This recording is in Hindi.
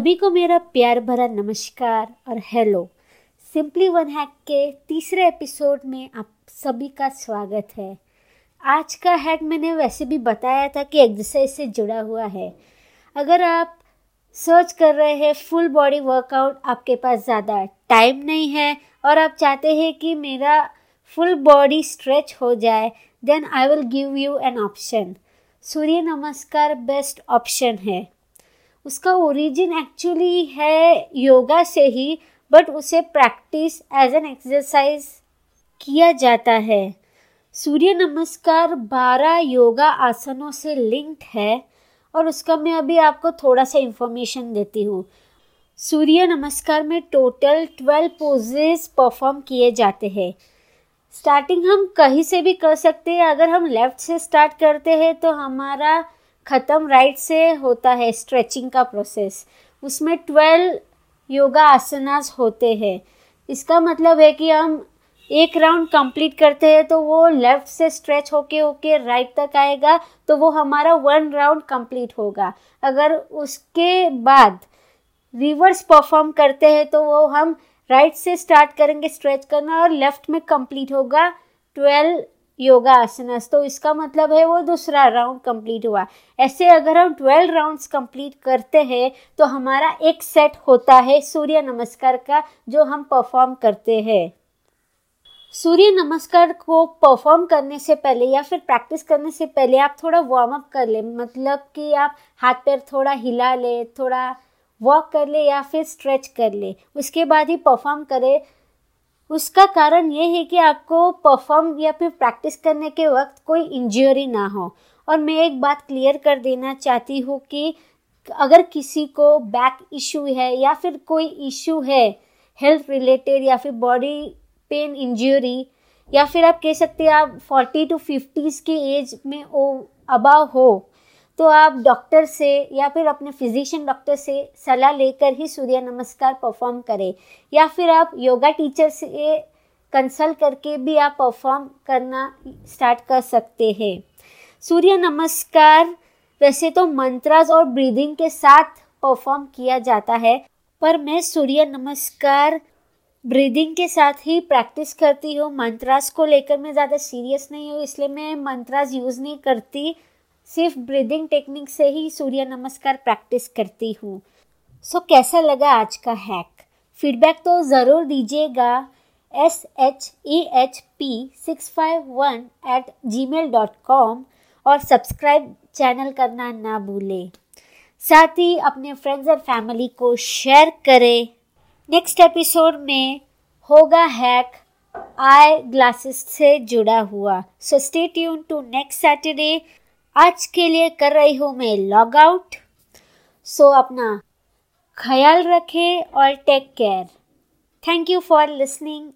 सभी को मेरा प्यार भरा नमस्कार और हेलो सिंपली वन हैक के तीसरे एपिसोड में आप सभी का स्वागत है। आज का हैक मैंने वैसे भी बताया था कि एक्सरसाइज से जुड़ा हुआ है। अगर आप सर्च कर रहे हैं फुल बॉडी वर्कआउट आपके पास ज़्यादा टाइम नहीं है और आप चाहते हैं कि मेरा फुल बॉडी स्ट्रेच हो जाए then I will give you an option Surya Namaskar best option है। उसका ओरिजिन एक्चुअली है योगा से ही बट उसे प्रैक्टिस एज एन एक्सरसाइज किया जाता है। सूर्य नमस्कार बारह योगा आसनों से लिंक्ड है, और उसका मैं अभी आपको थोड़ा सा इन्फॉर्मेशन देती हूँ। सूर्य नमस्कार में टोटल ट्वेल्व पोजेस परफॉर्म किए जाते हैं। स्टार्टिंग हम कहीं से भी कर सकते हैं, अगर हम लेफ़्ट से स्टार्ट करते हैं तो हमारा ख़त्म राइट से होता है स्ट्रेचिंग का प्रोसेस उसमें ट्वेल्व योगा आसनास होते हैं. इसका मतलब है कि हम एक राउंड कंप्लीट करते हैं तो वो लेफ़्ट से स्ट्रेच होके होके राइट तक आएगा तो वो हमारा वन राउंड कंप्लीट होगा. अगर उसके बाद रिवर्स परफॉर्म करते हैं तो वो हम राइट से स्टार्ट करेंगे स्ट्रेच करना और लेफ़्ट में कंप्लीट होगा ट्वेल्व योगा आसनस तो इसका मतलब है वो दूसरा राउंड कंप्लीट हुआ। ऐसे अगर हम ट्वेल्व राउंड्स कंप्लीट करते हैं तो हमारा एक सेट होता है सूर्य नमस्कार का, जो हम परफॉर्म करते हैं। सूर्य नमस्कार को परफॉर्म करने से पहले या फिर प्रैक्टिस करने से पहले आप थोड़ा वार्म अप कर ले। मतलब कि आप हाथ पैर थोड़ा हिला ले, थोड़ा वॉक कर ले या फिर स्ट्रेच कर ले। उसके बाद ही परफॉर्म करें। उसका कारण ये है कि आपको परफॉर्म या फिर प्रैक्टिस करने के वक्त कोई इंजरी ना हो। और मैं एक बात क्लियर कर देना चाहती हूँ कि अगर किसी को बैक इशू है या फिर कोई इशू है हेल्थ रिलेटेड या फिर बॉडी पेन इंजरी या फिर आप कह सकते हैं आप फोर्टी टू फिफ्टीज़ की एज में ओ अबाव हो तो आप डॉक्टर से या फिर अपने फिजिशियन डॉक्टर से सलाह लेकर ही सूर्य नमस्कार परफॉर्म करें। या फिर आप योगा टीचर से कंसल्ट करके भी आप परफॉर्म करना स्टार्ट कर सकते हैं। सूर्य नमस्कार वैसे तो मंत्रास और ब्रीदिंग के साथ परफॉर्म किया जाता है, पर मैं सूर्य नमस्कार ब्रीदिंग के साथ ही प्रैक्टिस करती हूँ। मंत्रास को लेकर मैं ज़्यादा सीरियस नहीं हूँ, इसलिए मैं मंत्रास यूज़ नहीं करती। सिर्फ़ ब्रीदिंग टेक्निक से ही सूर्य नमस्कार प्रैक्टिस करती हूँ। सो so, कैसा लगा आज का हैक फीडबैक तो ज़रूर दीजिएगा। S H E H P six five one eight gmail dot com और सब्सक्राइब चैनल करना ना भूलें। साथ ही अपने फ्रेंड्स और फैमिली को शेयर करें। नेक्स्ट एपिसोड में होगा हैक आई ग्लासेस से जुड़ा हुआ। So stay tune to next Saturday आज के लिए कर रही हूँ मैं लॉग आउट सो अपना ख्याल रखें और take care thank you for listening